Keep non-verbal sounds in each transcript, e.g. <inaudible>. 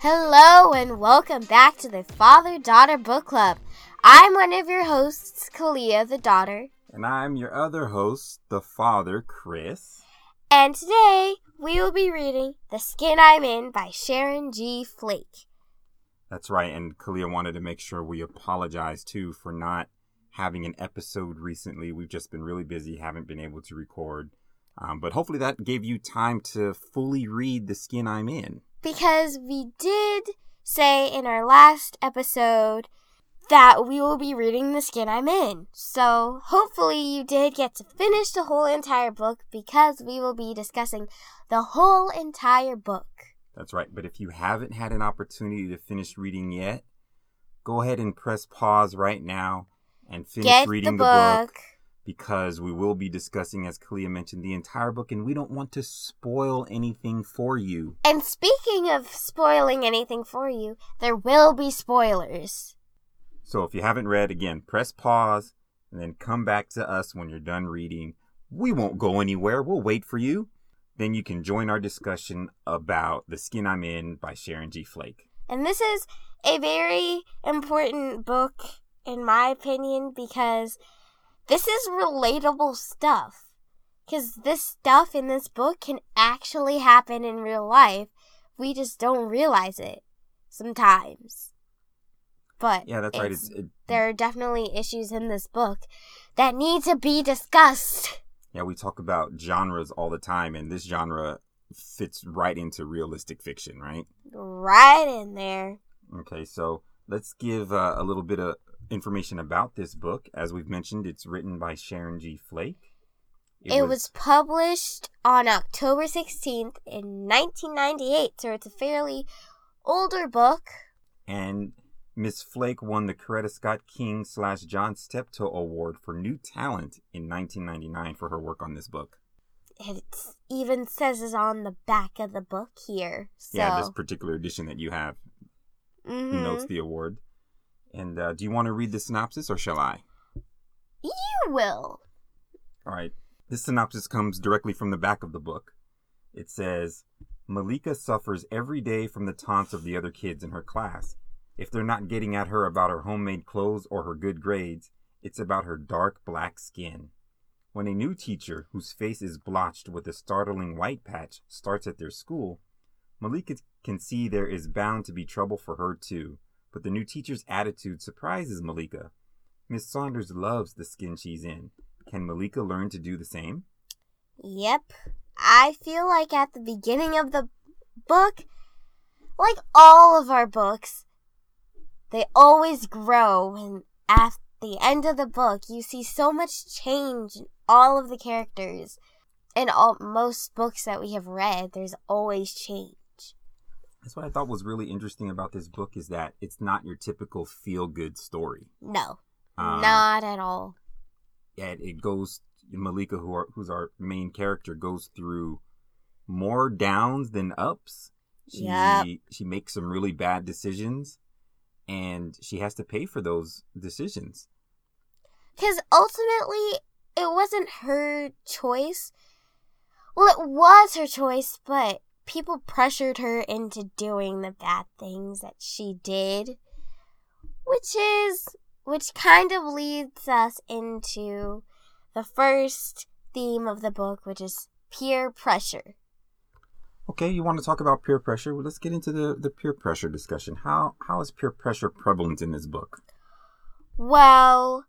Hello and welcome back to the Father Daughter Book Club. I'm one of your hosts, Kalia, the daughter. And I'm your other host, the father, Chris. And today we will be reading The Skin I'm In by Sharon G. Flake. That's right, and Kalia wanted to make sure we apologize too for not having an episode recently. We've just been really busy, haven't been able to record. Um, but hopefully that gave you time to fully read The Skin I'm In. Because we did say in our last episode that we will be reading The Skin I'm In. So hopefully you did get to finish the whole entire book because we will be discussing the whole entire book. That's right, but if you haven't had an opportunity to finish reading yet, go ahead and press pause right now and finish Get reading the the book. Because we will be discussing, as Kalia mentioned, the entire book, and we don't want to spoil anything for you. And speaking of spoiling anything for you, there will be spoilers. So if you haven't read, again, press pause and then come back to us when you're done reading. We won't go anywhere. We'll wait for you. Then you can join our discussion about The Skin I'm In by Sharon G. Flake. And this is a very important book, in my opinion, because this is relatable stuff. Because this stuff in this book can actually happen in real life. We just don't realize it sometimes. But Yeah, that's right. it's- it, there are definitely issues in this book that need to be discussed. yeah, we talk about genres all the time, and this genre fits right into realistic fiction, right? Right in there. Okay, so let's give uh, a little bit of information about this book. As we've mentioned, it's written by Sharon G. Flake. It, was, published on October 16th in 1998, so it's a fairly older book. and Miss Flake won the Coretta Scott King slash John Steptoe Award for New Talent in 1999 for her work on this book. It even says it on the back of the book here. So, Yeah, this particular edition that you have mhm. notes the award. And uh, do you want to read the synopsis or shall I? you will. All right. This synopsis comes directly from the back of the book. It says Maleeka suffers every day from the taunts of the other kids in her class. If they're not getting at her about her homemade clothes or her good grades, it's about her dark black skin. When a new teacher, whose face is blotched with a startling white patch, starts at their school, Maleeka can see there is bound to be trouble for her too. But the new teacher's attitude surprises Maleeka. Miss Saunders loves the skin she's in. Can Maleeka learn to do the same? Yep. I feel like at the beginning of the book, like all of our books, they always grow, and at the end of the book, you see so much change in all of the characters. In all most books that we have read, there's always change. That's what I thought was really interesting about this book is that it's not your typical feel good story. No, Um, not at all. It, it goes Maleeka, who are, who's our main character, goes through more downs than ups. She Yep. she makes some really bad decisions, and she has to pay for those decisions. Because ultimately, it wasn't her choice. Well, it was her choice, but people pressured her into doing the bad things that she did. Which is, which kind of leads us into the first theme of the book, which is peer pressure. Okay, you want to talk about peer pressure? Well, let's get into the, the peer pressure discussion. How how is peer pressure prevalent in this book? Well,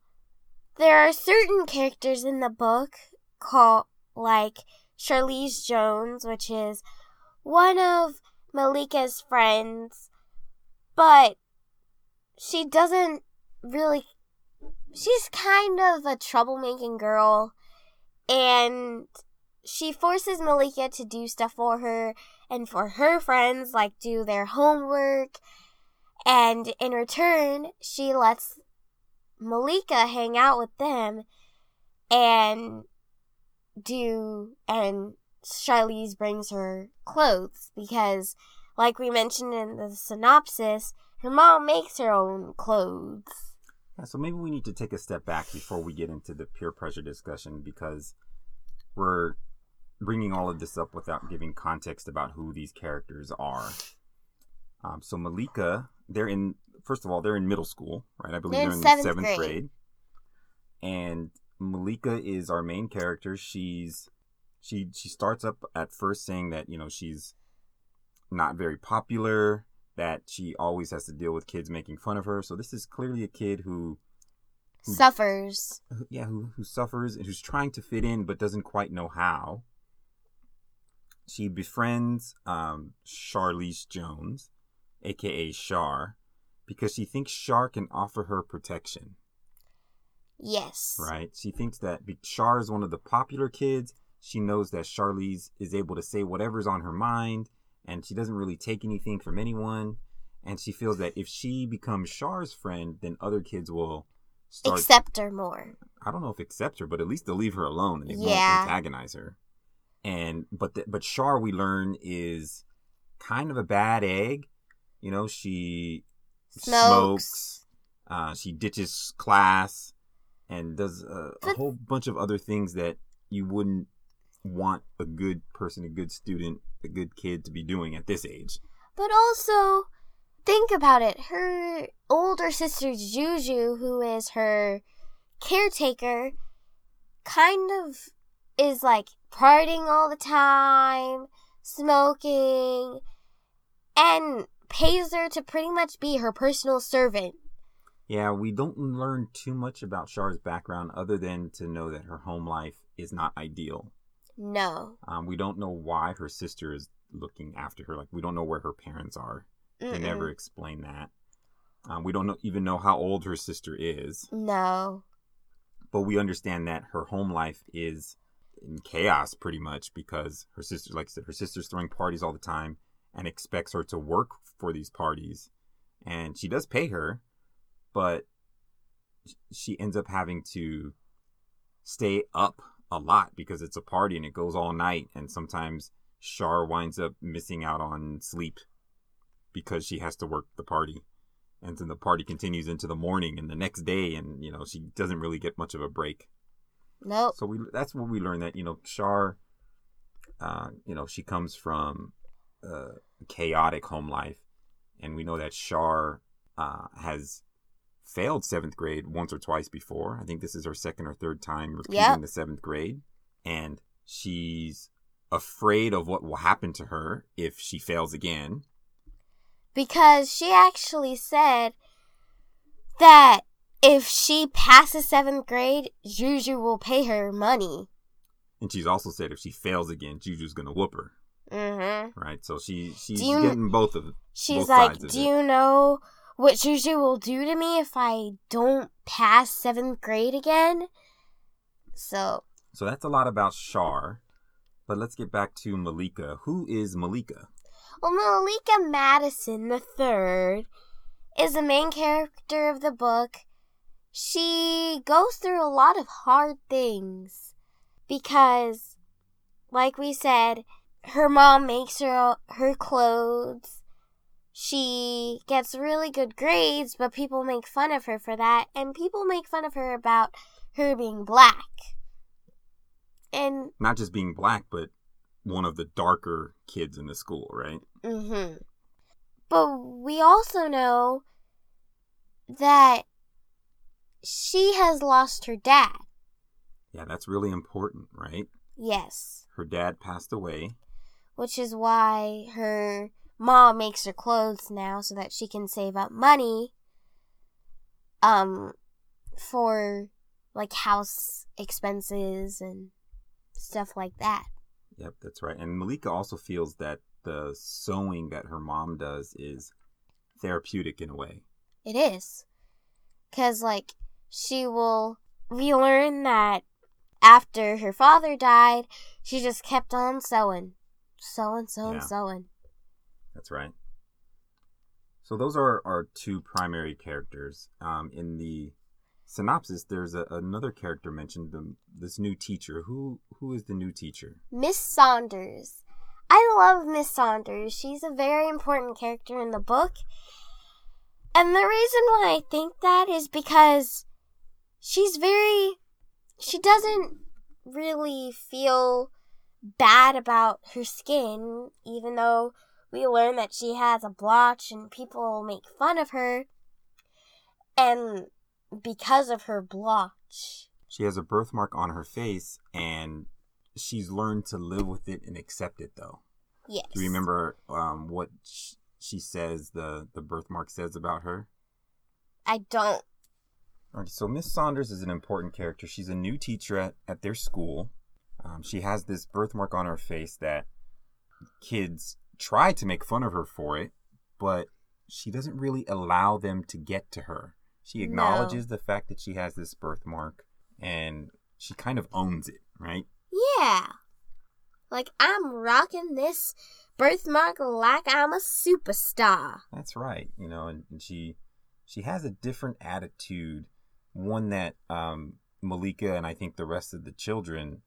there are certain characters in the book called like Charlese Jones, which is one of Maleeka's friends, but she doesn't really. She's kind of a troublemaking girl, and she forces Maleeka to do stuff for her and for her friends, like do their homework. And in return, she lets Maleeka hang out with them and do and Charlese brings her clothes because like we mentioned in the synopsis, her mom makes her own clothes. Yeah, so maybe we need to take a step back before we get into the peer pressure discussion because we're bringing all of this up without giving context about who these characters are. Um, so Maleeka, they're in first of all, they're in middle school, right? I believe They're they're, in seventh the seventh grade. grade. And Maleeka is our main character. She's she she starts up at first saying that, you know, she's not very popular, that she always has to deal with kids making fun of her. So this is clearly a kid who Who- Suffers. who- yeah, who who suffers and who's trying to fit in but doesn't quite know how. She befriends um, Charlese Jones, aka Char, because she thinks Char can offer her protection. Yes. Right? She thinks that Char is one of the popular kids. She knows that Charlese is able to say whatever's on her mind, and she doesn't really take anything from anyone. And she feels that if she becomes Char's friend, then other kids will start Accept her more. I don't know if accept her, but at least they'll leave her alone and they Yeah. won't antagonize her. And but the, but Char we learn is kind of a bad egg. You know, she Smokes. uh, she ditches class and does a, a whole bunch of other things that you wouldn't want a good person, a good student, a good kid to be doing at this age. But also, think about it. Her older sister Juju, who is her caretaker, kind of is like partying all the time, smoking, and pays her to pretty much be her personal servant. Yeah, we don't learn too much about Char's background other than to know that her home life is not ideal. No. Um, we don't know why her sister is looking after her. Like we don't know where her parents are. They Mm-mm. never explain that. Um, we don't know, even know how old her sister is, No. but we understand that her home life is in chaos pretty much because her sister, like I said, her sister's throwing parties all the time and expects her to work for these parties, and she does pay her, but she ends up having to stay up a lot because it's a party and it goes all night and sometimes Char winds up missing out on sleep because she has to work the party. And then the party continues into the morning and the next day and you know, she doesn't really get much of a break. Nope. So we that's what we learned that, you know, Char uh, you know, she comes from a chaotic home life and we know that Char uh, has failed seventh grade once or twice before. I think this is her second or third time repeating Yep. the seventh grade. And she's afraid of what will happen to her if she fails again. Because she actually said that if she passes seventh grade, Juju will pay her money. And she's also said if she fails again, Juju's gonna whoop her. Mm-hmm. Right? So she she's you- getting both of them. She's both like, Do it. you know what Juju will do to me if I don't pass seventh grade again? So, So that's a lot about Char. But let's get back to Maleeka. Who is Maleeka? well, Maleeka Madison the third is the main character of the book. She goes through a lot of hard things because, like we said, her mom makes her her clothes. She gets really good grades, but people make fun of her for that, and people make fun of her about her being black. And Not just being black, but one of the darker kids in the school, right? hmm But we also know that she has lost her dad. Yeah, that's really important, right? Yes. Her dad passed away. Which is why her mom makes her clothes now so that she can save up money um for like house expenses and stuff like that. Yep, that's right. And Maleeka also feels that the sewing that her mom does is therapeutic in a way. It is. Because, like, she will. We learn that after her father died, she just kept on sewing. Sewing, sewing, Yeah. sewing. That's right. So those are our two primary characters. Um, in the synopsis, there's a, another character mentioned, the, this new teacher. Who who is the new teacher? Miss Saunders. I love Miss Saunders. She's a very important character in the book. And the reason why I think that is because she's very. She doesn't really feel bad about her skin, even though we learn that she has a blotch and people make fun of her. And because of her blotch. She has a birthmark on her face and she's learned to live with it and accept it though. Yes. Do you remember um, what sh- she says the, the birthmark says about her? I don't. Okay, so Miss Saunders is an important character. She's a new teacher at, at their school. Um, she has this birthmark on her face that kids try to make fun of her for it, but she doesn't really allow them to get to her. She acknowledges no. the fact that she has this birthmark and she kind of owns it, right? Yeah. Like I'm rocking this birthmark like I'm a superstar. That's right. You know, and, and she she has a different attitude, one that um, Maleeka and I think the rest of the children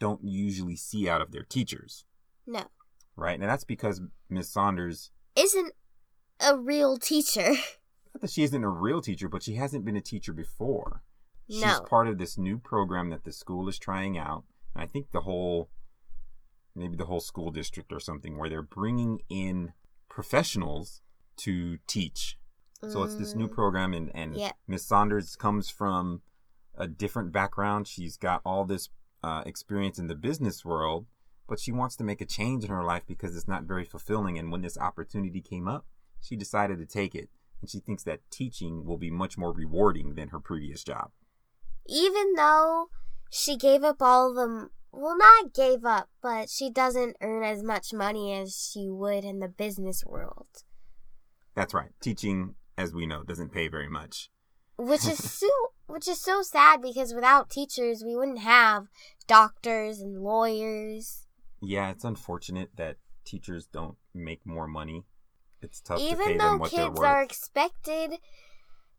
don't usually see out of their teachers. No. Right, and that's because Miss Saunders isn't a real teacher. <laughs> Not that she isn't a real teacher, but she hasn't been a teacher before. No. She's part of this new program that the school is trying out. And I think the whole, maybe the whole school district or something, where they're bringing in professionals to teach. So it's this new mm. program, and, and yeah. Miss Saunders comes from a different background. She's got all this uh, experience in the business world, but she wants to make a change in her life because it's not very fulfilling. And when this opportunity came up, she decided to take it and she thinks that teaching will be much more rewarding than her previous job. Even though she gave up all the well, not gave up, but she doesn't earn as much money as she would in the business world. That's right. Teaching, as we know, doesn't pay very much. Which is <laughs> so which is so sad because without teachers we wouldn't have doctors and lawyers. Yeah, it's unfortunate that teachers don't make more money it's tough Even though kids are expected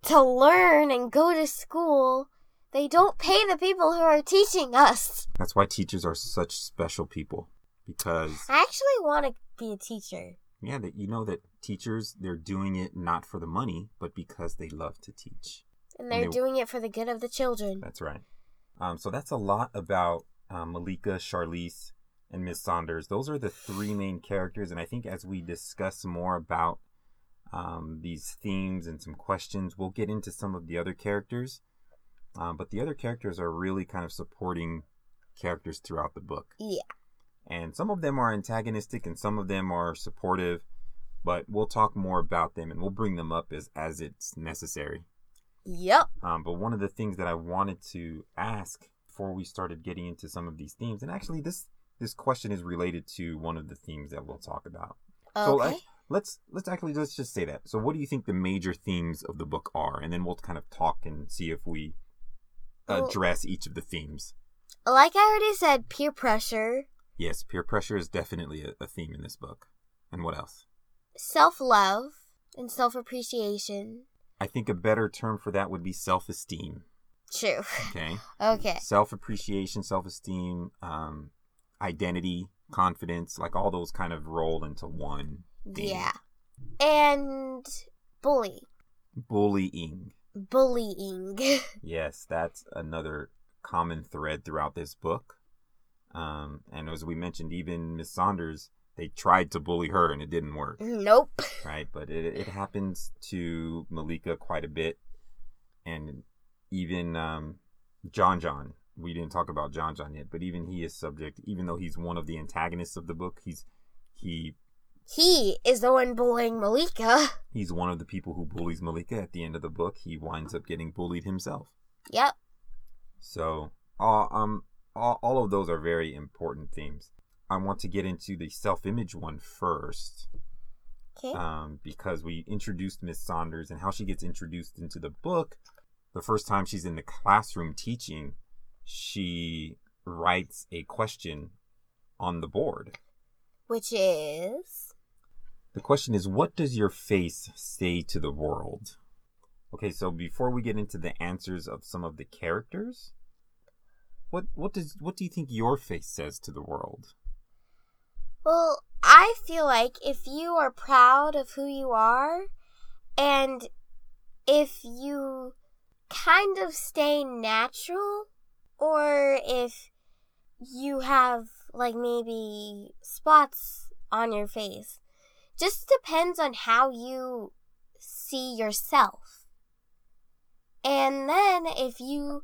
to learn and go to school, they don't pay the people who are teaching us. That's why teachers are such special people because I actually want to be a teacher. Yeah, that you know that teachers they're doing it not for the money, but because they love to teach. And they're and they, doing it for the good of the children. That's right. Um, so that's a lot about um, Maleeka, Charlese, and Miss Saunders. Those are the three main characters, and I think as we discuss more about um, these themes and some questions, we'll get into some of the other characters. Um, but the other characters are really kind of supporting characters throughout the book. Yeah. And some of them are antagonistic and some of them are supportive, but we'll talk more about them and we'll bring them up as, as it's necessary. Yep. Um, but one of the things that I wanted to ask before we started getting into some of these themes, and actually this this question is related to one of the themes that we'll talk about. Okay. So let's, let's let's actually let's just say that. So what do you think the major themes of the book are, and then we'll kind of talk and see if we address each of the themes. Like I already said, peer pressure. Yes, peer pressure is definitely a, a theme in this book. And what else? Self love and self appreciation. I think a better term for that would be self esteem. True. Okay. <laughs> okay. Self appreciation, self esteem, um, identity, confidence, like all those kind of roll into one. Yeah. And bully. Bullying. Bullying. <laughs> yes, that's another common thread throughout this book. Um, and as we mentioned, even Miss Saunders, they tried to bully her and it didn't work. Nope. Right, but it, it happens to Maleeka quite a bit. And even um, John John, we didn't talk about John John yet, but even he is subject, even though he's one of the antagonists of the book, he's he he is the one bullying Maleeka. He's one of the people who bullies Maleeka at the end of the book. He winds up getting bullied himself. Yep. So, uh, um, all, all of those are very important themes. I want to get into the self-image one first. Okay. Um, because we introduced Miss Saunders and how she gets introduced into the book. The first time she's in the classroom teaching, she writes a question on the board. Which is? The question is what does your face say to the world? Okay, so before we get into the answers of some of the characters, what what does what do you think your face says to the world? Well, I feel like if you are proud of who you are and if you kind of stay natural or if you have like maybe spots on your face just depends on how you see yourself. And then if you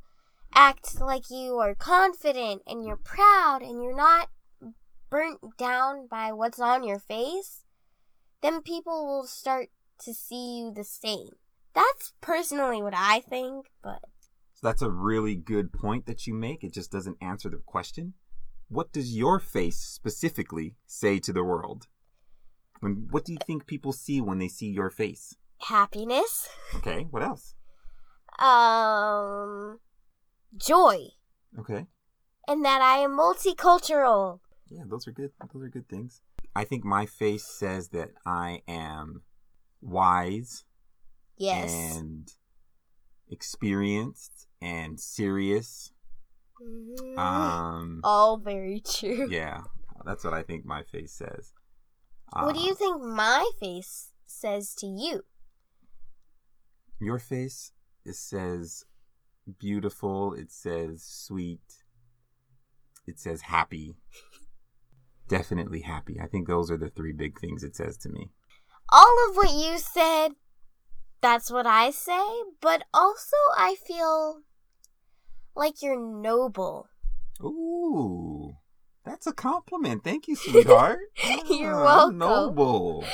act like you are confident and you're proud and you're not burnt down by what's on your face, then people will start to see you the same. That's personally what I think, but. So that's a really good point that you make. It just doesn't answer the question. What does your face specifically say to the world? When, what do you think people see when they see your face? Happiness. Okay, what else? Um, joy. Okay. And that I am multicultural. Yeah, those are good. Those are good things. I think my face says that I am wise Yes. and experienced and serious. Mhm. Um, All very true. yeah, that's what I think my face says. What do Uh, you think my face says to you? Your face it says beautiful. It says sweet. It says happy. <laughs> Definitely happy. I think those are the three big things it says to me. All of what you said, that's what I say, but also I feel like you're noble. Ooh, that's a compliment. Thank you, <laughs> sweetheart. You're Ah, welcome. Noble.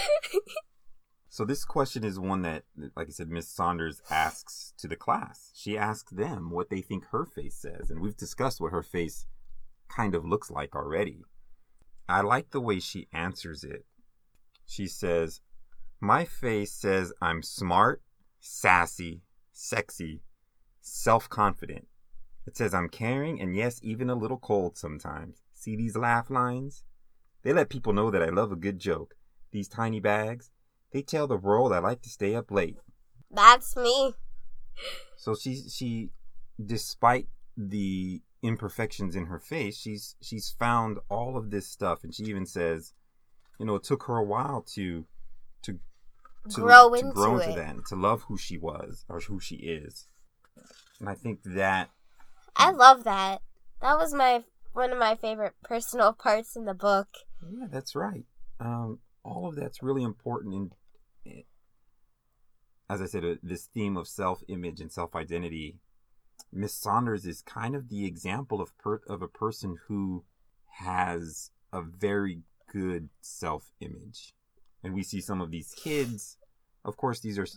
<laughs> so this question is one that, like I said, Miss Saunders asks to the class. She asks them what they think her face says, and we've discussed what her face kind of looks like already. I like the way she answers it. She says, "My face says I'm smart, sassy, sexy, self-confident." It says I'm caring and yes, even a little cold sometimes. See these laugh lines? They let people know that I love a good joke. These tiny bags, they tell the world I like to stay up late. That's me. So she she despite the imperfections in her face, she's she's found all of this stuff and she even says, you know, it took her a while to to to Grow to into grow it. into that and to love who she was or who she is. And I think that I love that. That was my one of my favorite personal <laughs> parts in the book. Yeah, that's right. Um, all of that's really important. In, eh, as I said, uh, this theme of self-image and self-identity, Miss Saunders is kind of the example of per, of a person who has a very good self-image, and we see some of these kids. Of course, these are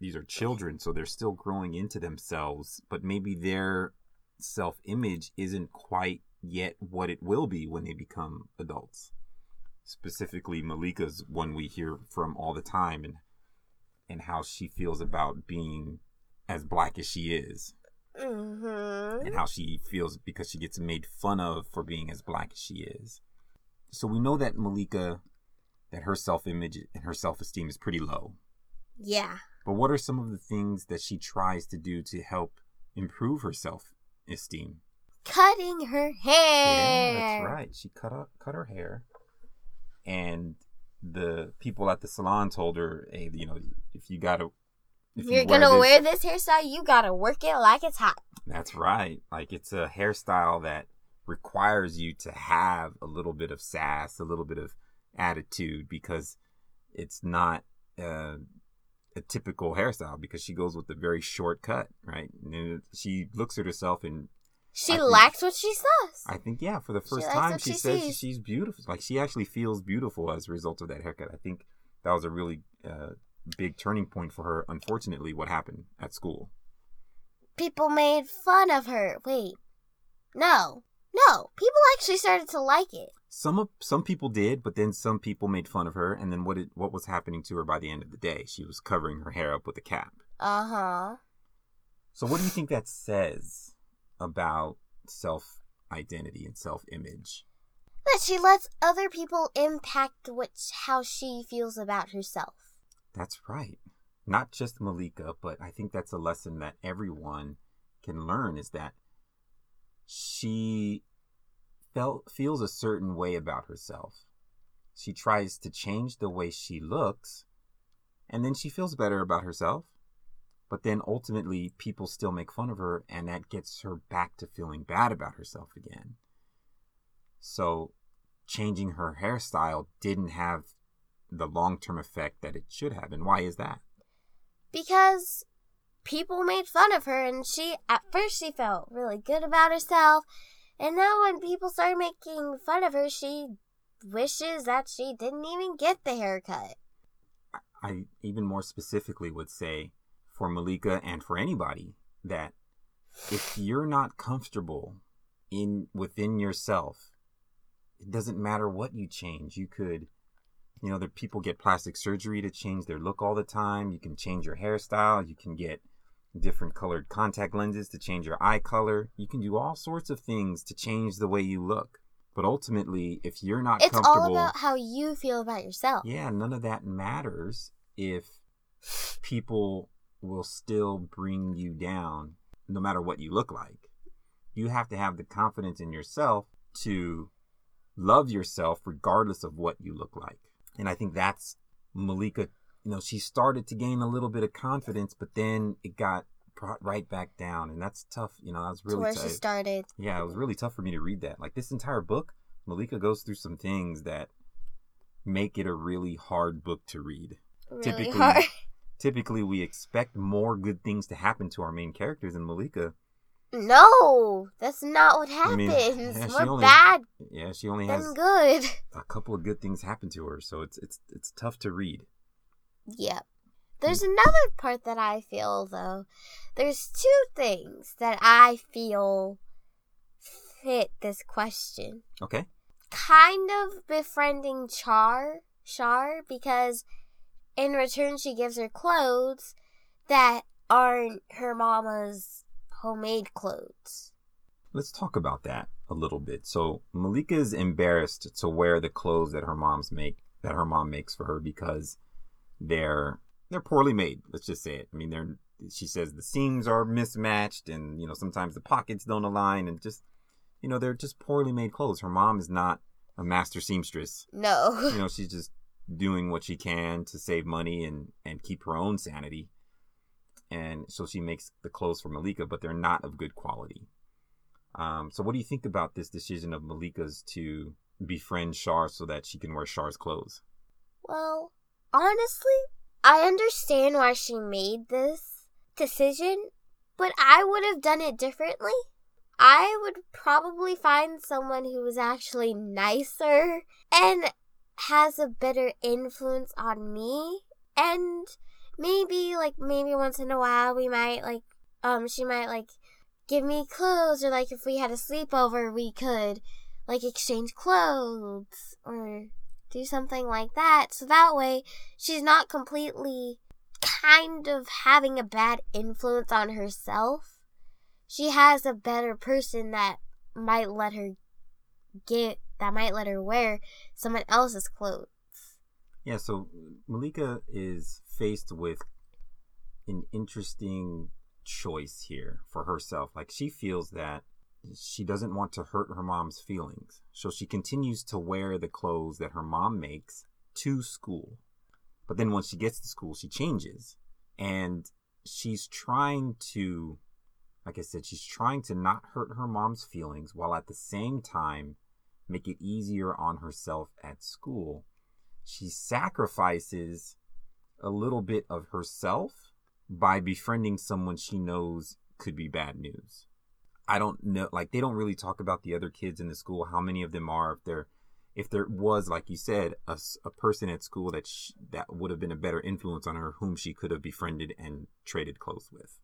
these are children, so they're still growing into themselves. But maybe their self-image isn't quite yet what it will be when they become adults specifically Maleeka's one we hear from all the time and and how she feels about being as black as she is Mm-hmm. and how she feels because she gets made fun of for being as black as she is. So we know that Maleeka that her self-image and her self-esteem is pretty low. Yeah. But what are some of the things that she tries to do to help improve her self-esteem? Cutting her hair. Yeah, that's right. She cut up, cut her hair, and the people at the salon told her, "Hey, you know, if you gotta, if If you're you gonna this- wear this hairstyle, you gotta work it like it's hot. That's right. Like it's a hairstyle that requires you to have a little bit of sass, a little bit of attitude, because it's not uh, a typical hairstyle. Because she goes with a very short cut, right? And she looks at herself and She I think- likes what she says. I think yeah, for the first likes time she, she says she's beautiful. Like she actually feels beautiful as a result of that haircut. I think that was a really uh, big turning point for her. Unfortunately, what happened at school? People made fun of her. Wait. No. No. People actually started to like it. Some of some people did, but then some people made fun of her. And then what did, what was happening to her by the end of the day? She was covering her hair up with a cap. Uh huh. So what do you think that says about self identity and self image? That she lets other people impact what how she feels about herself. That's right. Not just Maleeka, but I think that's a lesson that everyone can learn is that she felt feels a certain way about herself. She tries to change the way she looks, and then she feels better about herself. But then ultimately people still make fun of her and that gets her back to feeling bad about herself again. So changing her hairstyle didn't have the long term effect that it should have. And why is that? Because people made fun of her, and she, at first, she felt really good about herself. And now, when people start making fun of her, she wishes that she didn't even get the haircut. I even more specifically would say for Maleeka and for anybody that if you're not comfortable in within yourself, it doesn't matter what you change. You could, you know, the people get plastic surgery to change their look all the time. You can change your hairstyle. You can get different colored contact lenses to change your eye color. You can do all sorts of things to change the way you look. But ultimately, if you're not It's comfortable, all about how you feel about yourself. yeah, none of that matters if people will still bring you down no matter what you look like. You have to have the confidence in yourself to love yourself regardless of what you look like. And I think that's Maleeka, you know, she started to gain a little bit of confidence, but then it got brought right back down. And that's tough. You know, that was to really where tough. she started. Yeah, it was really tough for me to read that. Like this entire book, Maleeka goes through some things that make it a really hard book to read. Really Typically- hard. <laughs> Typically, we expect more good things to happen to our main characters, and Maleeka, No, that's not what I mean, <laughs> happens. yeah, More only- bad yeah, she only has good. <laughs> a couple of good things happen to her, so it's it's it's tough to read. Yep. There's another part that I feel though. There's two things that I feel fit this question. Okay, Kind of befriending Char, Char, because in return she gives her clothes that aren't her mama's homemade clothes. let's talk about that a little bit. So Maleeka is embarrassed to wear the clothes that her mom's make that her mom makes for her because they're they're poorly made. Let's just say it. I mean, they're she says the seams are mismatched, and you know sometimes the pockets don't align, and just you know they're just poorly made clothes. Her mom is not a master seamstress. No. You know she's just doing what she can to save money and and keep her own sanity. And so she makes the clothes for Maleeka, but they're not of good quality. Um, so what do you think about this decision of Maleeka's to befriend Char so that she can wear Char's clothes? Well, honestly, I understand why she made this decision, but I would have done it differently. I would probably find someone who was actually nicer and has a better influence on me. And maybe, like, maybe once in a while, we might, like, um, she might, like, give me clothes, or, like, if we had a sleepover, we could, like, exchange clothes, or do something like that. So that way, she's not completely kind of having a bad influence on herself. She has a better person that might let her get, that might let her wear someone else's clothes. Yeah, so Maleeka is faced with an interesting choice here for herself. Like she feels that she doesn't want to hurt her mom's feelings. So she continues to wear the clothes that her mom makes to school. But then once she gets to school, she changes. And she's trying to, like I said, she's trying to not hurt her mom's feelings while at the same time make it easier on herself at school. She sacrifices a little bit of herself by befriending someone she knows could be bad news. I don't know, like they don't really talk about the other kids in the school, how many of them are, if there, if there was, like you said, a, a person at school that sh- that would have been a better influence on her, whom she could have befriended and traded clothes with.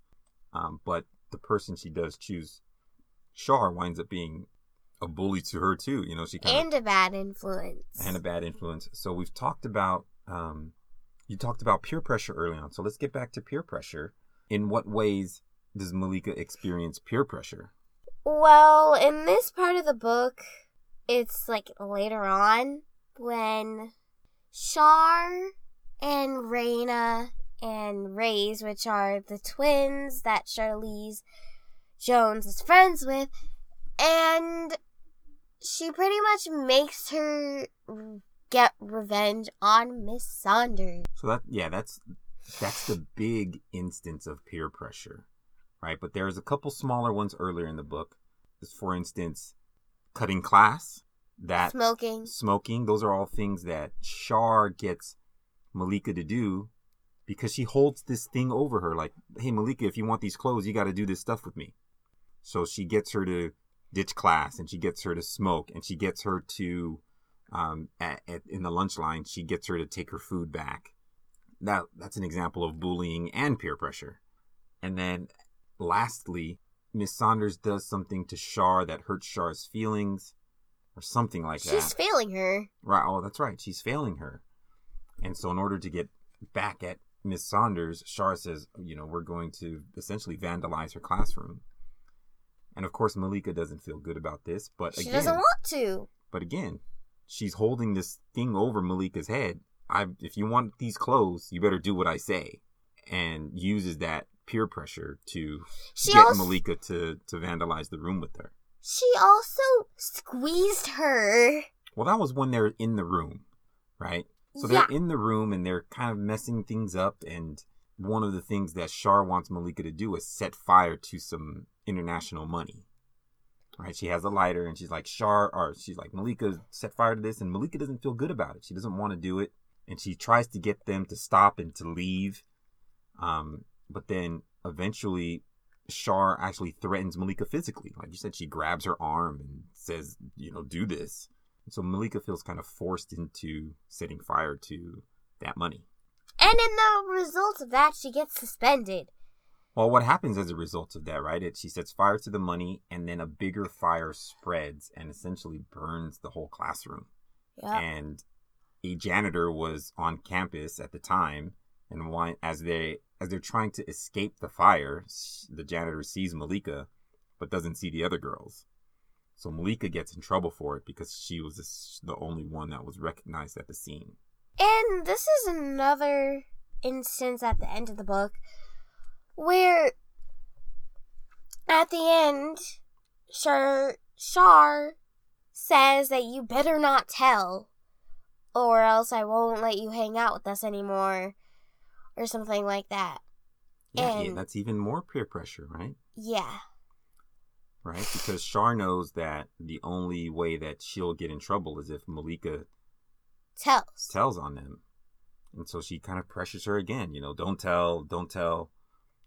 Um, but the person she does choose, Char, winds up being a bully to her too. You know, she kind of And a bad influence. and a bad influence. So we've talked about um, you talked about peer pressure early on. So let's get back to peer pressure. In what ways does Maleeka experience peer pressure? Well, in this part of the book, it's like later on when Char and Raina and Raise, which are the twins that Charlese Jones is friends with, and she pretty much makes her get revenge on Miss Saunders. So that yeah, that's that's the big instance of peer pressure, right? But there's a couple smaller ones earlier in the book. For instance, cutting class. that Smoking. smoking, those are all things that Char gets Maleeka to do because she holds this thing over her like, hey, Maleeka, if you want these clothes, you got to do this stuff with me. So she gets her to ditch class and she gets her to smoke and she gets her to, um, at, at, in the lunch line, she gets her to take her food back. That, that's an example of bullying and peer pressure. And then lastly, Miss Saunders does something to Char that hurts Char's feelings or something like that. She's failing her. Right. Oh, that's right. She's failing her. And so, in order to get back at Miss Saunders, Char says, you know, we're going to essentially vandalize her classroom. And of course, Maleeka doesn't feel good about this, but She again, doesn't want to. but again, she's holding this thing over Maleeka's head. I, if you want these clothes, you better do what I say, and uses that peer pressure to She get also Maleeka to to vandalize the room with her. she also squeezed her. Well, that was when they're in the room, right? So Yeah. they're in the room and they're kind of messing things up. And one of the things that Char wants Maleeka to do is set fire to some international money. Right? She has a lighter and she's like, Char, or she's like, Maleeka, set fire to this. And Maleeka doesn't feel good about it. She doesn't want to do it. And she tries to get them to stop and to leave. Um, but then eventually Char actually threatens Maleeka physically. Like you said, she grabs her arm and says, you know, do this. So Maleeka feels kind of forced into setting fire to that money. And in the result of that, she gets suspended. Well, what happens as a result of that, right? It, she sets fire to the money, and then a bigger fire spreads and essentially burns the whole classroom. Yeah. And a janitor was on campus at the time, and why, as they as they're trying to escape the fire, the janitor sees Maleeka, but doesn't see the other girls. So Maleeka gets in trouble for it because she was the only one that was recognized at the scene. And this is another instance at the end of the book where at the end Char Char says that you better not tell or else I won't let you hang out with us anymore or something like that. Yeah, yeah, And- that's even more peer pressure, right? Yeah. right? Because Char knows that the only way that she'll get in trouble is if Maleeka Tells. tells on them. And so she kind of pressures her again, you know, don't tell, don't tell.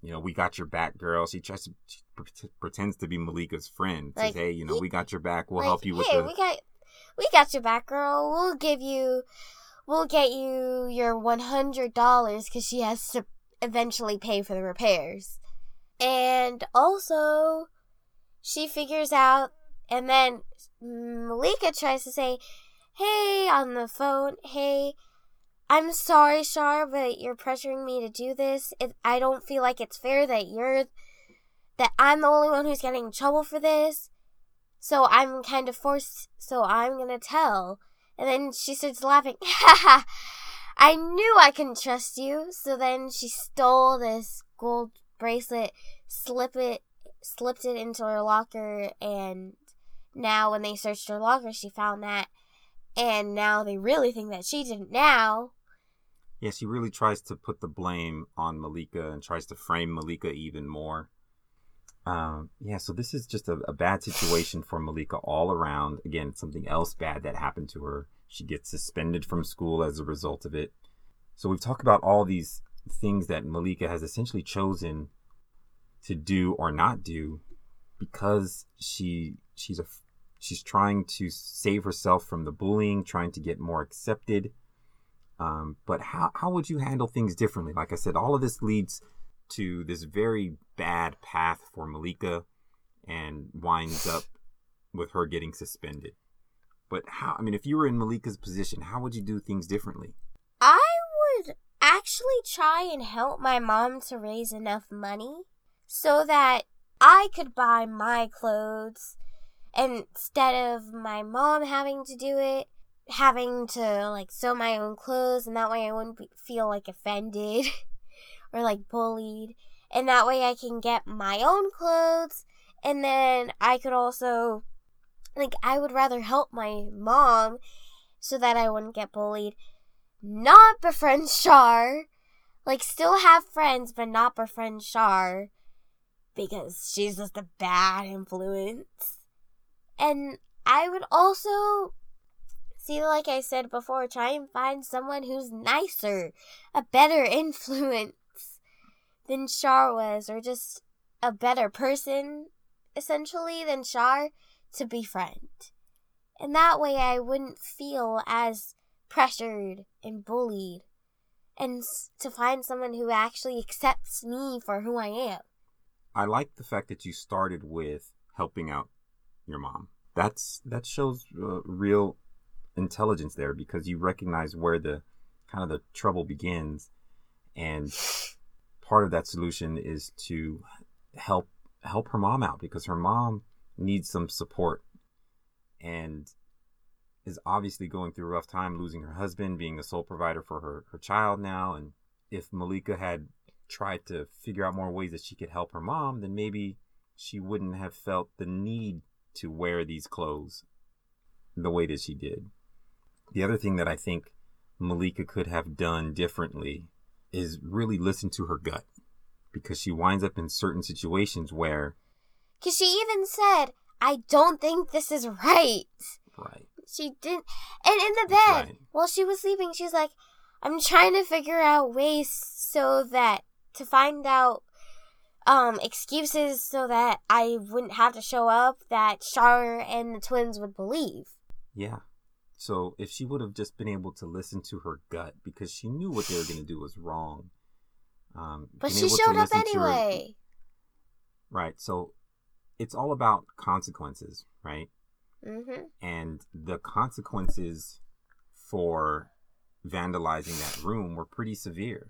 You know, we got your back, girl. She tries to she pre- pretends to be Maleeka's friend. Says, Like, hey, you know, he- we got your back. We'll Like, help you with hey, the. we got we got your back, girl. We'll give you we'll get you your one hundred dollars because she has to eventually pay for the repairs. And also she figures out and then Maleeka tries to say, Hey on the phone, hey I'm sorry, Char, but you're pressuring me to do this. It, I don't feel like it's fair that you're that I'm the only one who's getting in trouble for this. So I'm kind of forced, so I'm gonna tell. And then she starts laughing. <laughs> Ha I knew I couldn't trust you. So then she stole this gold bracelet, slip it, slipped it into her locker, and now when they searched her locker, she found that. And now they really think that she did it now. Yeah, she really tries to put the blame on Maleeka and tries to frame Maleeka even more. Um, yeah, so this is just a, a bad situation for Maleeka all around. Again, something else bad that happened to her. She gets suspended from school as a result of it. So we've talked about all these things that Maleeka has essentially chosen to do or not do because she she's a she's trying to save herself from the bullying, trying to get more accepted. Um, but how how would you handle things differently? Like I said, all of this leads to this very bad path for Maleeka and winds up with her getting suspended. But how I mean if you were in Maleeka's position, how would you do things differently? I would actually try and help my mom to raise enough money so that I could buy my clothes instead of my mom having to do it, having to like sew my own clothes, and that way I wouldn't be, feel like offended <laughs> or like bullied. And that way I can get my own clothes, and then I could also, like, I would rather help my mom so that I wouldn't get bullied not befriend <laughs> Char. Like, still have friends, but not befriend Char. Because she's just a bad influence. And I would also See, like I said before, try and find someone who's nicer, a better <laughs> influence than Char was, or just a better person, essentially, than Char to befriend. And that way I wouldn't feel as pressured and bullied. And to find someone who actually accepts me for who I am. I like the fact that you started with helping out your mom. That's that shows uh, real intelligence there because you recognize where the kind of the trouble begins and <laughs> part of that solution is to help help her mom out because her mom needs some support and is obviously going through a rough time losing her husband being the sole provider for her, her child now. And if Maleeka had tried to figure out more ways that she could help her mom then maybe she wouldn't have felt the need to wear these clothes the way that she did. The other thing that i think Maleeka could have done differently is really listen to her gut because she winds up in certain situations where because she even said i don't think this is right. Right. She didn't and in the bed right. while she was sleeping she's like i'm trying to figure out ways so that to find out um excuses so that i wouldn't have to show up that Char and the twins would believe. Yeah so if she would have just been able to listen to her gut because she knew what they were going to do was wrong um, but she showed up anyway. Her, right. So it's all about consequences, right? Mm-hmm. And the consequences for vandalizing that room were pretty severe.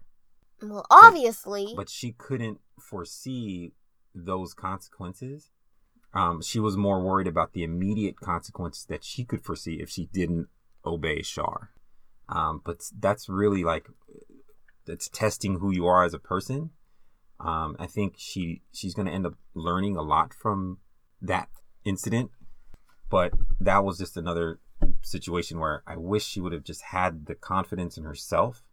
Well, obviously. But, but she couldn't foresee those consequences. Um, she was more worried about the immediate consequences that she could foresee if she didn't obey Char. Um, but that's really like that's testing who you are as a person. Um, I think she she's going to end up learning a lot from that incident, but that was just another situation where I wish she would have just had the confidence in herself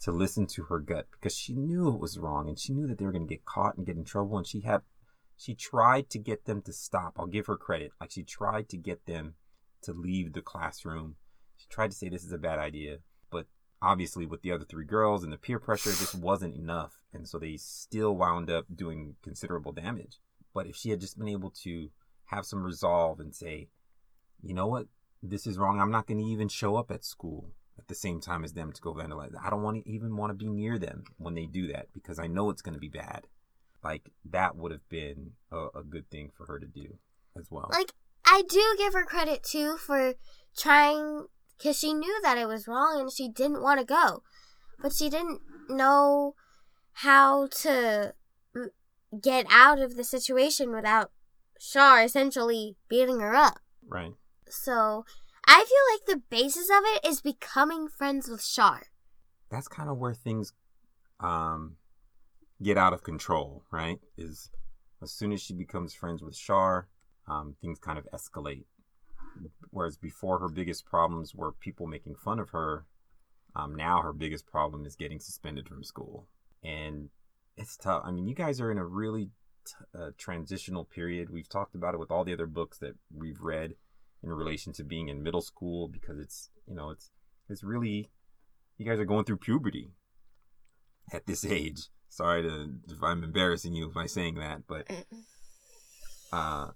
to listen to her gut because she knew it was wrong and she knew that they were going to get caught and get in trouble and she had she tried to get them to stop. I'll give her credit. Like she tried to get them to leave the classroom. She tried to say this is a bad idea, but obviously with the other three girls and the peer pressure just wasn't enough. And so they still wound up doing considerable damage. But if she had just been able to have some resolve and say you know what? This is wrong. I'm not going to even show up at school at the same time as them to go vandalize. I don't want to even want to be near them when they do that because i know it's going to be bad like that would have been a, a good thing for her to do as well like i do give her credit too for trying because she knew that it was wrong and she didn't want to go. But she didn't know how to get out of the situation without Char essentially beating her up. Right. So I feel like the basis of it is becoming friends with Char. That's kind of where things um, get out of control, right? Is as soon as she becomes friends with Char, um, things kind of escalate. Whereas before her biggest problems were people making fun of her um, now her biggest problem is getting suspended from school. And it's tough. I mean you guys are in a really t- uh, transitional period. We've talked about it with all the other books that we've read in relation to being in middle school because it's you know it's it's really you guys are going through puberty at this <laughs> age sorry to if i'm embarrassing you by saying that but uh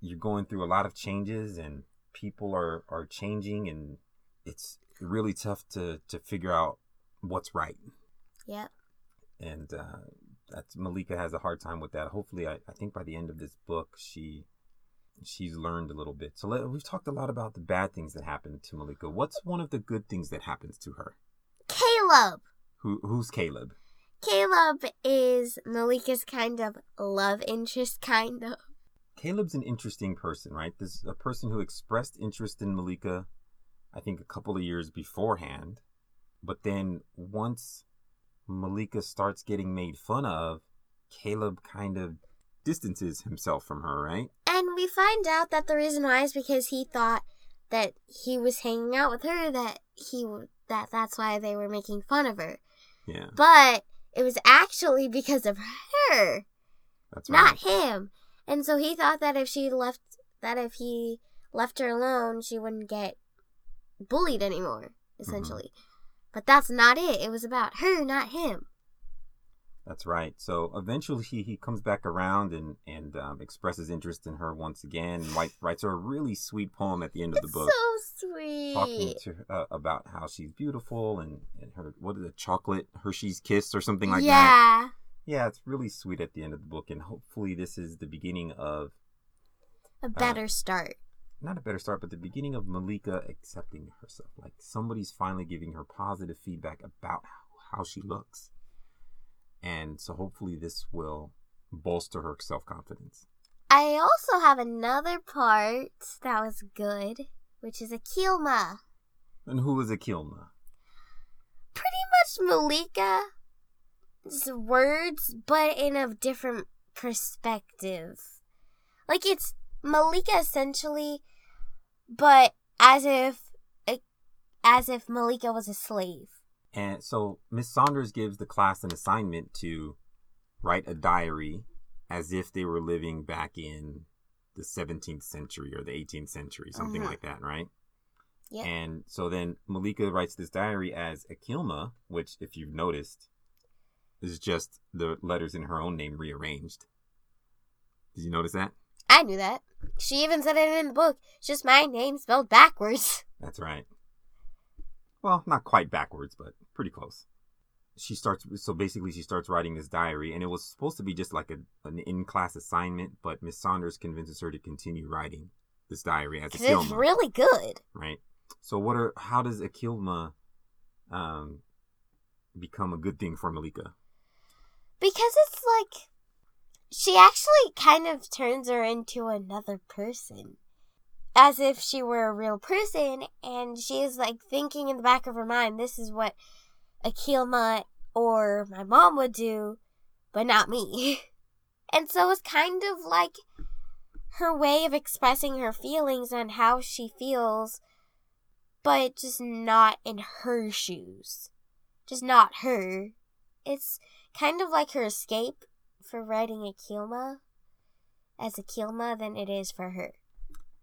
you're going through a lot of changes and people are are changing and it's really tough to to figure out what's right. Yeah and uh that's Maleeka has a hard time with that. Hopefully i, I think by the end of this book she she's learned a little bit. So let, we've talked a lot about the bad things that happened to Maleeka. What's one of the good things that happens to her? Caleb! Who who's caleb caleb is Maleeka's kind of love interest kind of Caleb's an interesting person, right? This is a person who expressed interest in Maleeka, I think, a couple of years beforehand. But then once Maleeka starts getting made fun of, Caleb kind of distances himself from her, right? And we find out that the reason why is because he thought that he was hanging out with her, that he that that's why they were making fun of her. Yeah. But it was actually because of her. That's. Not him. And so he thought that if she left, that if he left her alone, she wouldn't get bullied anymore, mm-hmm. essentially. But that's not it. It was about her, not him. That's right. So eventually he, he comes back around and and um, expresses interest in her once again. And write, writes her a really sweet poem at the end of the book, so sweet. talking to her, uh, about how she's beautiful and, and her what is it, chocolate Hershey's kiss or something like that. yeah. Yeah, it's really sweet at the end of the book, and hopefully this is the beginning of A better start. not a better start, but the beginning of Maleeka accepting herself. Like somebody's finally giving her positive feedback about how, how she looks. And so hopefully this will bolster her self confidence. I also have another part that was good, which is Akeelma. And who is Akeelma? Pretty much Maleeka's words, but in a different perspective. Like it's Maleeka essentially, but as if as if Maleeka was a slave. And so Miss Saunders gives the class an assignment to write a diary as if they were living back in the 17th century or the 18th century, something Mhm. like that, right? Yeah. And so then Maleeka writes this diary as Akeelma, which, if you've noticed, is just the letters in her own name rearranged. Did you notice that? I knew that. She even said it in the book. It's just my name spelled backwards. That's right. Well, not quite backwards, but pretty close. She starts, so basically, she starts writing this diary, and it was supposed to be just like a, an in class assignment, but Miss Saunders convinces her to continue writing this diary as Because it's really good. right? So, what are, how does Akeelma um, become a good thing for Maleeka? Because it's like she actually kind of turns her into another person. As if she were a real person and she is like thinking in the back of her mind, this is what Akeelma or my mom would do, but not me. <laughs> And so it's kind of like her way of expressing her feelings and how she feels, but just not in her shoes. Just not her. It's kind of like her escape for writing Akeelma as Akeelma than it is for her.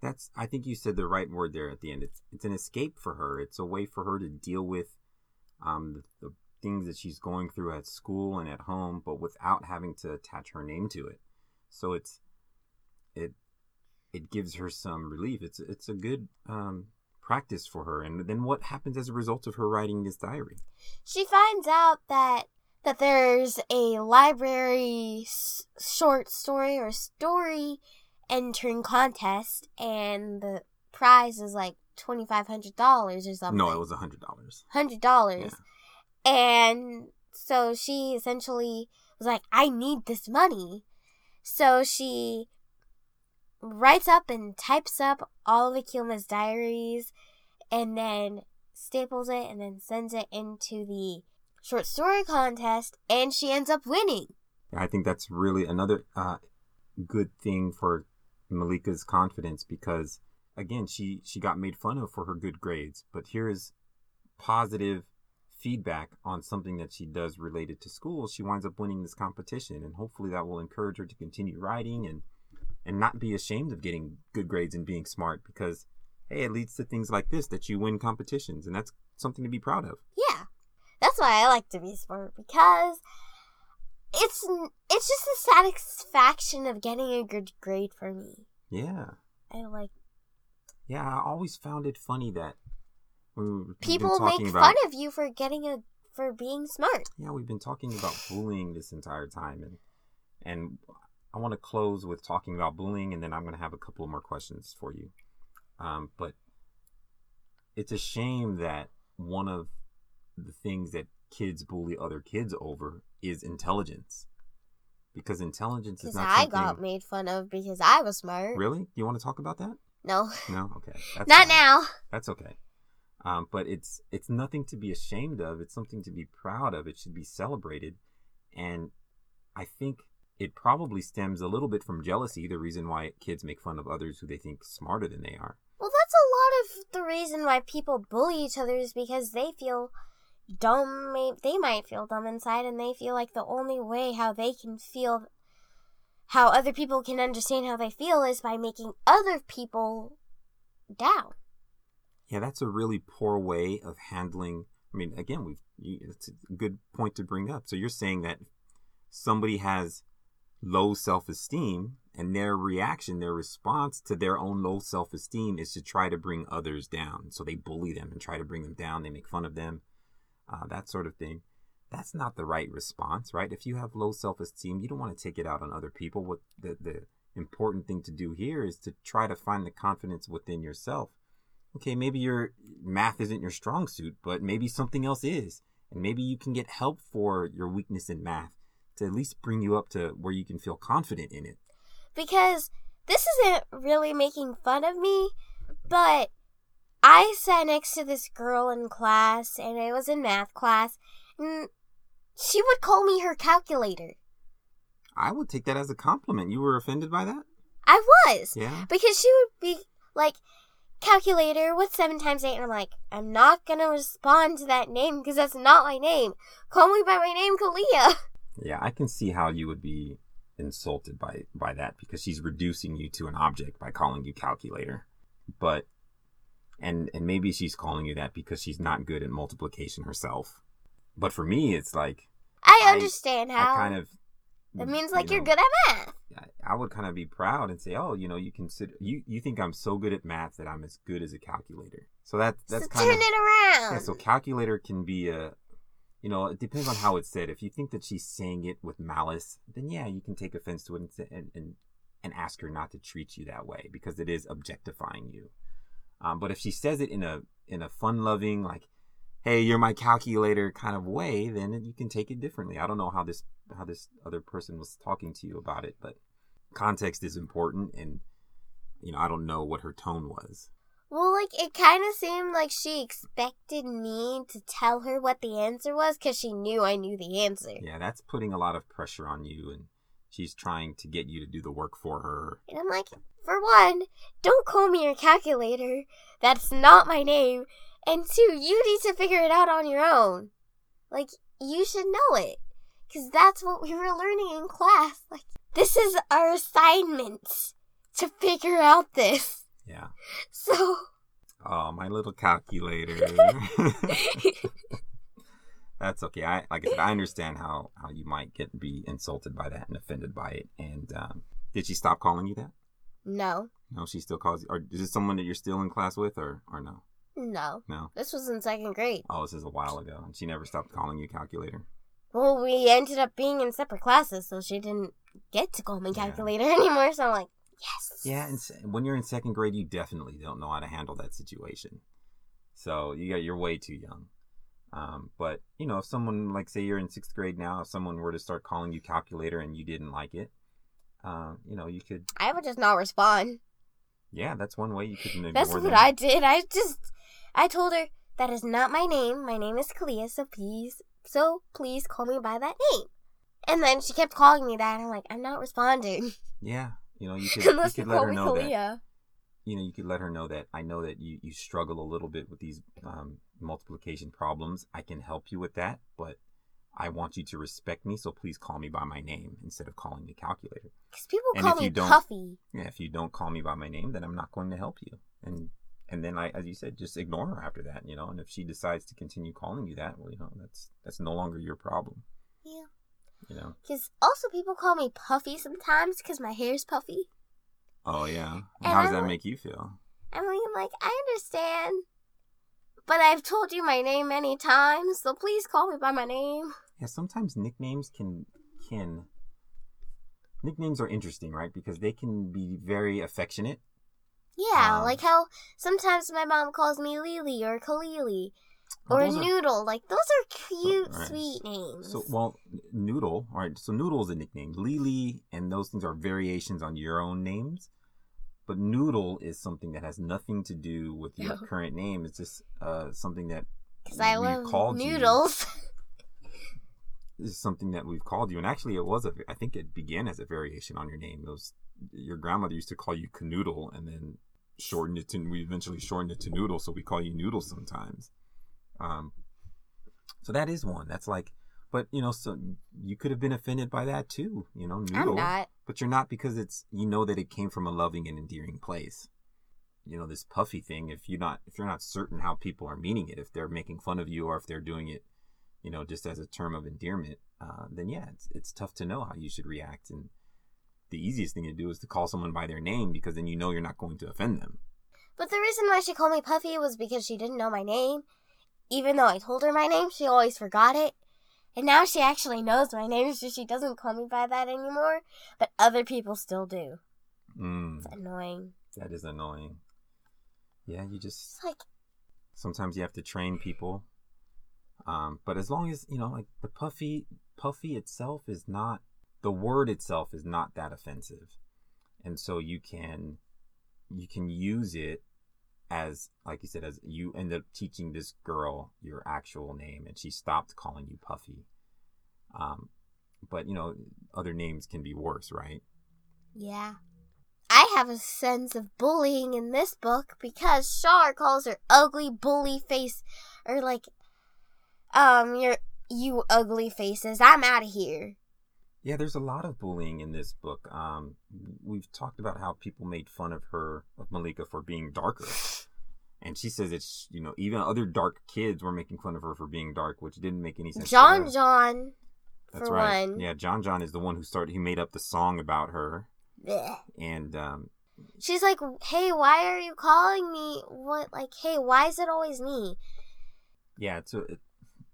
That's I think you said the right word there at the end. It's it's an escape for her. It's a way for her to deal with um the, the things that she's going through at school and at home, but without having to attach her name to it. So it's it it gives her some relief. It's it's a good um practice for her. And then what happens as a result of her writing this diary? She finds out that that there's a library s- short story or story entering contest and the prize is like $2500 or something. No, it was a hundred dollars. hundred dollars. And so she essentially was like, I need this money. So she writes up and types up all of Akeelma's diaries and then staples it and then sends it into the short story contest and she ends up winning. I think that's really another uh, good thing for Maleeka's confidence because again, she she got made fun of for her good grades, but here is positive feedback on something that she does related to school. She winds up winning this competition, and hopefully that will encourage her to continue writing and and not be ashamed of getting good grades and being smart because hey, it leads to things like this that you win competitions, and that's something to be proud of. Yeah. That's why I like to be smart because it's it's just the satisfaction of getting a good grade for me. Yeah. I like Yeah, I always found it funny that we people make about, fun of you for getting a for being smart. Yeah, we've been talking about bullying this entire time, and and I want to close with talking about bullying, and then I'm going to have a couple more questions for you. Um, but it's a shame that one of the things that kids bully other kids over is intelligence, because intelligence is Because not I something. got made fun of because I was smart. Really? You want to talk about that? No, No. Okay. That's <laughs> not fine. now. That's okay. Um, but it's it's nothing to be ashamed of. It's something to be proud of. It should be celebrated, and I think it probably stems a little bit from jealousy. The reason why kids make fun of others who they think smarter than they are. Well, that's a lot of the reason why people bully each other is because they feel dumb. They might feel dumb inside, and they feel like the only way how they can feel, how other people can understand how they feel is by making other people down. Yeah, that's a really poor way of handling. I mean, again, we've it's a good point to bring up. So you're saying that somebody has low self-esteem and their reaction, their response to their own low self-esteem is to try to bring others down. So they bully them and try to bring them down. They make fun of them, uh, that sort of thing. That's not the right response, right? If you have low self-esteem, you don't want to take it out on other people. What the the important thing to do here is to try to find the confidence within yourself. Okay, maybe your math isn't your strong suit, but maybe something else is. And maybe you can get help for your weakness in math to at least bring you up to where you can feel confident in it. Because this isn't really making fun of me, but I sat next to this girl in class and I was in math class and she would call me her calculator. I would take that as a compliment. You were offended by that? I was. Yeah. Because she would be like, calculator, what's 7 times 8? And I'm like, I'm not going to respond to that name because that's not my name. Call me by my name, Kalia. <laughs> Yeah, I can see how you would be insulted by by that because she's reducing you to an object by calling you calculator. But and and maybe she's calling you that because she's not good at multiplication herself. But for me, it's like I understand how. I kind of that mm, means like you are know, good at math. I would kind of be proud and say, "Oh, you know, you consider you you think I'm so good at math that I'm as good as a calculator." So that that's so kind turn of it around. yeah. So calculator can be a, you know, it depends on how it's said. If you think that she's saying it with malice, then yeah, you can take offense to it and and and, and ask her not to treat you that way because it is objectifying you. Um, but if she says it in a in a fun loving like, "Hey, you're my calculator" kind of way, then you can take it differently. I don't know how this how this other person was talking to you about it, but context is important and you know i don't know what her tone was Well, like it kind of seemed like she expected me to tell her what the answer was because she knew I knew the answer. yeah that's putting a lot of pressure on you and she's trying to get you to do the work for her And I'm like, for one, don't call me your calculator. That's not my name. And two, you need to figure it out on your own. Like, you should know it. Because that's what we were learning in class. Like, this is our assignment to figure out this. yeah So, oh my little calculator <laughs> <laughs> that's okay i like i said i understand how how you might get be insulted by that and offended by it and um, did she stop calling you that no, no she still calls you or is this someone that you're still in class with or or no no. no This was in second grade. oh this is a while ago and she never stopped calling you calculator Well, we ended up being in separate classes, so she didn't get to call me Yeah. calculator <laughs> anymore. So I'm like, yes. Yeah, and when you're in second grade, you definitely don't know how to handle that situation. So you got you're way too young. Um, but you know, if someone like say you're in sixth grade now, if someone were to start calling you calculator and you didn't like it, um, you know, you could. I would just not respond. Yeah, that's one way you could ignore That's what them. I did. I just, I told her that is not my name. My name is Kalia. So please, so please call me by that name. And then she kept calling me that. And I'm like, I'm not responding <laughs> Yeah, you know, you could, you could let her know that. Kalia. You know, you could let her know that I know that you you struggle a little bit with these um, multiplication problems. I can help you with that, but I want you to respect me, so please call me by my name instead of calling me calculator. Because people And call me Puffy. Yeah, if you don't call me by my name, then I'm not going to help you. And and then I, as you said, just ignore her after that, you know. And if she decides to continue calling you that, well, you know, that's that's no longer your problem, Yeah. you know. Because also people call me Puffy sometimes because my hair's puffy. Oh yeah. And And how does I'm that like- make you feel? I mean, like, I understand. But I've told you my name many times, so please call me by my name. Yeah, sometimes nicknames can can nicknames are interesting, right? Because they can be very affectionate. Yeah, Um, like how sometimes my mom calls me Lily or Kalili Well, or those are- Noodle. Like, those are cute, Right. sweet names. So, well, Noodle, all right. So, Noodle is a nickname. Lily and those things are variations on your own names. But Noodle is something that has nothing to do with your No. <laughs> current name. It's just uh, something that Because I we love noodles. <laughs> is something that we've called you. And actually, it was a. I think it began as a variation on your name. Those your grandmother used to call you Canoodle, and then shortened it to. We eventually shortened it to Noodle, so we call you Noodle sometimes. Um. So that is one. That's like, but you know, so you could have been offended by that too. You know. I'm not. But you're not because it's you know that it came from a loving and endearing place. you know this puffy thing if you're not if you're not certain how people are meaning it if they're making fun of you or if they're doing it you know just as a term of endearment uh, then yeah it's, it's tough to know how you should react and the easiest thing to do is to call someone by their name because then you know you're not going to offend them But the reason why she called me Puffy was because she didn't know my name. Even though I told her my name, she always forgot it. And now she actually knows my name, so she doesn't call me by that anymore. But other people still do. mm, It's annoying. that is annoying yeah you just It's like, sometimes you have to train people um, but as long as you know like the puffy puffy itself is not the word itself is not that offensive and so you can you can use it as like you said as you end up teaching this girl your actual name and she stopped calling you puffy um, but you know other names can be worse right yeah. I have a sense of bullying in this book because Char calls her ugly bully face, or like, um, your you ugly faces. I'm out of here. Yeah, there's a lot of bullying in this book. Um, we've talked about how people made fun of her, of Maleeka, for being darker. And she says it's, you know, even other dark kids were making fun of her for being dark, which didn't make any sense. John. John. That's right. one. Yeah, John John is the one who started, he made up the song about her. Blech. And, um, She's like, "Hey, why are you calling me? What? Like, hey, why is it always me?" yeah, it's, a, it,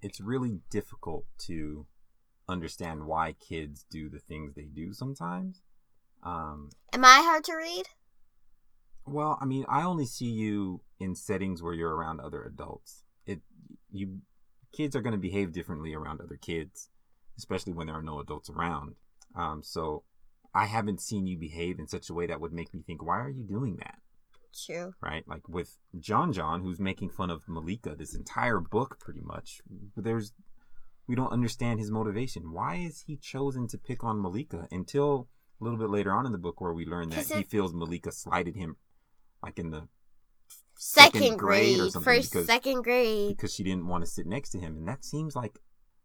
it's really difficult to understand why kids do the things they do sometimes. Um, Am I hard to read? Well, I mean, I only see you in settings where you're around other adults. It you kids are going to behave differently around other kids, especially when there are no adults around. Um, so I haven't seen you behave in such a way that would make me think, why are you doing that? True. Right? Like with John John, who's making fun of Maleeka this entire book, pretty much. There's we don't understand his motivation. Why is he chosen to pick on Maleeka until a little bit later on in the book where we learn that he feels Maleeka slighted him like in the Second, Second grade grade, or something, first, because- second grade. because she didn't want to sit next to him, and that seems like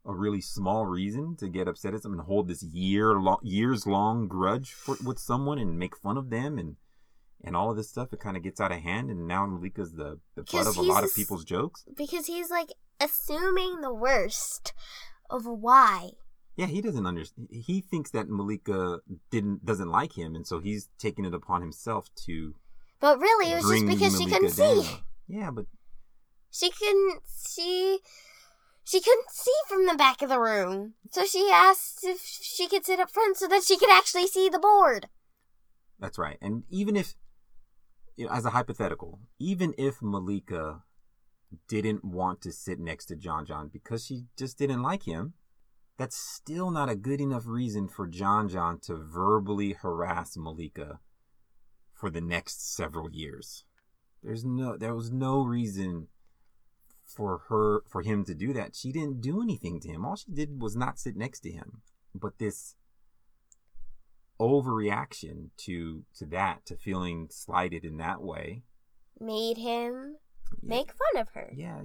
a really small reason to get upset at someone and hold this year long, years long grudge for, with someone and make fun of them and and all of this stuff. It kind of gets out of hand, and now Maleeka's the the butt of a lot of people's jokes. Because he's like assuming the worst of why. Yeah, he doesn't understand. He thinks that Maleeka didn't doesn't like him, and so he's taking it upon himself to But really, it was just because she couldn't see. Yeah, but She couldn't see. She couldn't see from the back of the room. So she asked if she could sit up front so that she could actually see the board. That's right. And even if, you know, as a hypothetical, even if Maleeka didn't want to sit next to John John because she just didn't like him, that's still not a good enough reason for John John to verbally harass Maleeka for the next several years. There's no, there was no reason for her, for him to do that. She didn't do anything to him. All she did was not sit next to him. But this overreaction to to that to feeling slighted in that way Made him yeah, make fun of her. yeah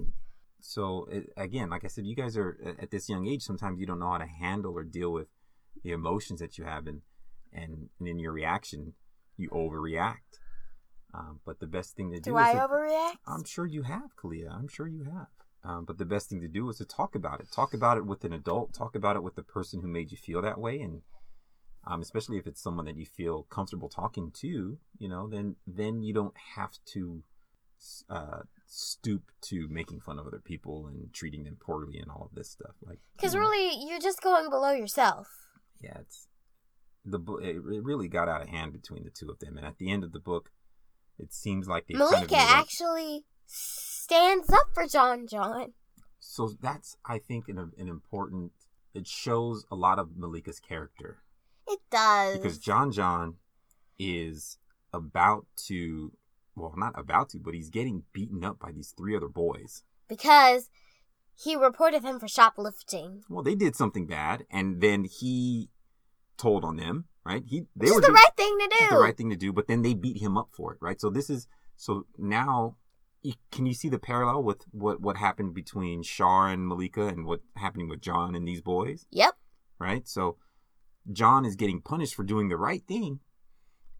so it, again like i said you guys are at this young age sometimes you don't know how to handle or deal with the emotions that you have and and, and in your reaction you overreact um, but the best thing to do, Do is I to- overreact? I'm sure you have, Kalia. I'm sure you have. Um, but the best thing to do is to talk about it. Talk about it with an adult. Talk about it with the person who made you feel that way, and um, especially if it's someone that you feel comfortable talking to, you know, then then you don't have to uh, stoop to making fun of other people and treating them poorly and all of this stuff. Like, Because you know, really, you're just going below yourself. yeah, it's the bo- it, it really got out of hand between the two of them, and at the end of the book, it seems like they kind of Maleeka up- actually stands up for John John. So that's, I think, an, an important. It shows a lot of Maleeka's character It does. because John John is about to, well, not about to, but he's getting beaten up by these three other boys. because he reported him for shoplifting. Well, they did something bad, and then he told on them. Right? He they Which were the doing- right thing to do. the right thing to do, but then they beat him up for it. Right? So this is so now. Can you see the parallel with what what happened between Char and Maleeka and what happening with John and these boys? Yep. right? So John is getting punished for doing the right thing,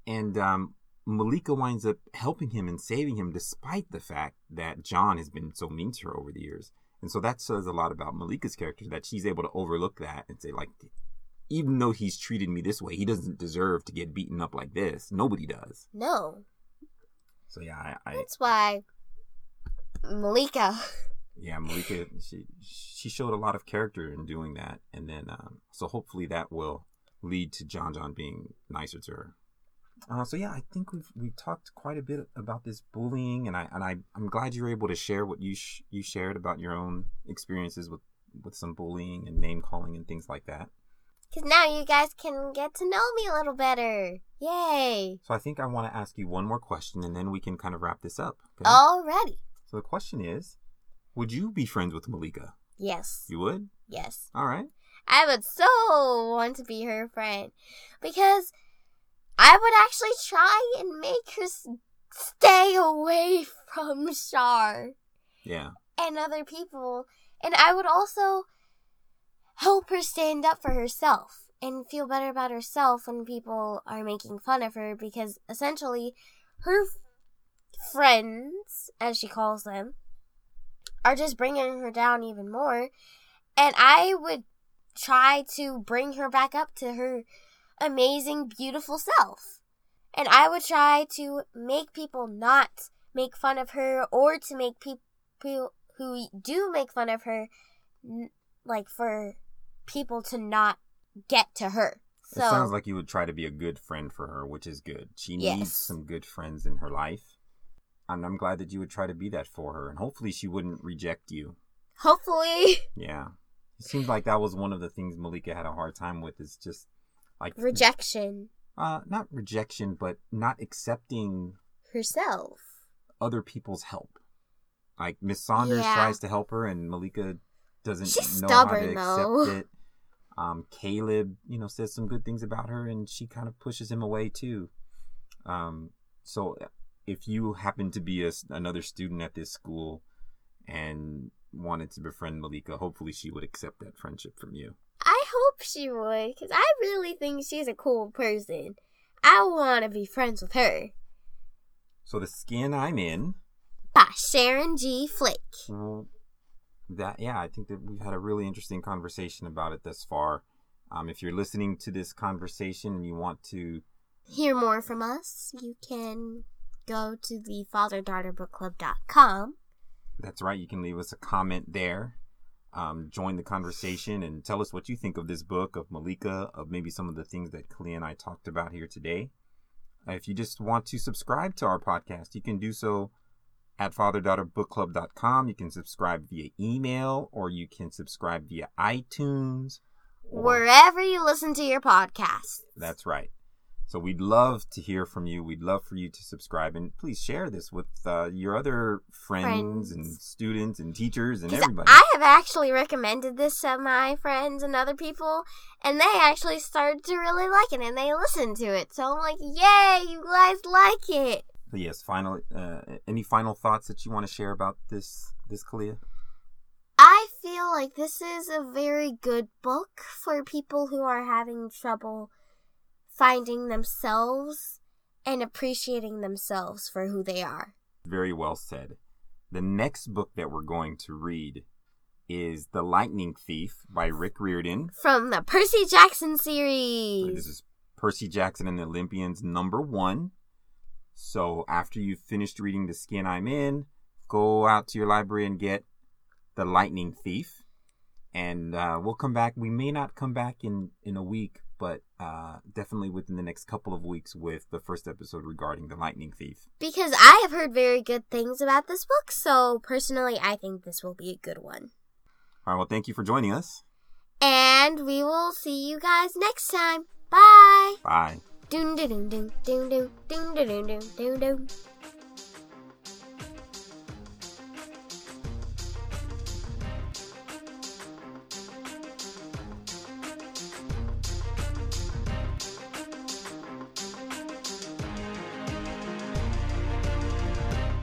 and um, Maleeka winds up helping him and saving him despite the fact that John has been so mean to her over the years. And so that says a lot about Maleeka's character that she's able to overlook that and say, like, even though he's treated me this way, he doesn't deserve to get beaten up like this. Nobody does. No. So yeah, I, I That's why Maleeka. <laughs> yeah, Maleeka she she showed a lot of character in doing that, and then um, so hopefully that will lead to John John being nicer to her. Uh, so yeah, I think we've we've talked quite a bit about this bullying, and I and I I'm glad you were able to share what you sh- you shared about your own experiences with with some bullying and name calling and things like that. Because now you guys can get to know me a little better. Yay. So I think I want to ask you one more question, and then we can kind of wrap this up. okay? Already. So the question is, would you be friends with Maleeka? Yes. You would. Yes. All right. I would so want to be her friend because I would actually try and make her stay away from Char Yeah. and other people. And I would also help her stand up for herself and feel better about herself when people are making fun of her because essentially her friends, as she calls them, are just bringing her down even more. And I would try to bring her back up to her amazing, beautiful self. And I would try to make people not make fun of her or to make people who do make fun of her, like for people to not get to her. So, it sounds like you would try to be a good friend for her, which is good. She Yes. needs some good friends in her life. And I'm glad that you would try to be that for her. And hopefully she wouldn't reject you. hopefully, <laughs> Yeah. It seems like that was one of the things Maleeka had a hard time with is just like rejection uh not rejection, but not accepting herself. other people's help. Like Miss Saunders Yeah. tries to help her and Maleeka doesn't She's know how to stubborn, accept though. <laughs> it. Um, Caleb, you know, says some good things about her and she kind of pushes him away too. Um, so if you happen to be a, another student at this school and wanted to befriend Maleeka, hopefully she would accept that friendship from you. I hope she would, because I really think she's a cool person. I want to be friends with her. So the skin I'm in, By Sharon G. Flake. Well, that yeah, I think that we've had a really interesting conversation about it thus far. Um, if you're listening to this conversation and you want to, Hear more from us, you can go to the fatherdaughterbookclub.com. that's right, you can leave us a comment there. Um, join the conversation and tell us what you think of this book, of Maleeka, of maybe some of the things that Kalia and I talked about here today. If you just want to subscribe to our podcast, you can do so at fatherdaughterbookclub.com. You can subscribe via email or you can subscribe via iTunes. or- Wherever you listen to your podcast. That's right. So we'd love to hear from you. We'd love for you to subscribe and please share this with uh, your other friends, Friends. and students and teachers and everybody. I have actually recommended this to my friends and other people, and they actually started to really like it and they listened to it. So I'm like, yay, you guys like it. But yes, final. Uh, any final thoughts that you want to share about this this Kalia? I feel like this is a very good book for people who are having trouble finding themselves and appreciating themselves for who they are. Very well said. The next book that we're going to read is The Lightning Thief by Rick Riordan. From the Percy Jackson series. This is Percy Jackson and the Olympians number one. So after you've finished reading The Skin I'm In, go out to your library and get The Lightning Thief. And uh, we'll come back. We may not come back in, in a week, but uh, definitely within the next couple of weeks with the first episode regarding The Lightning Thief. Because I have heard very good things about this book, so personally, I think this will be a good one. All right, well, thank you for joining us. And we will see you guys next time. Bye. Bye.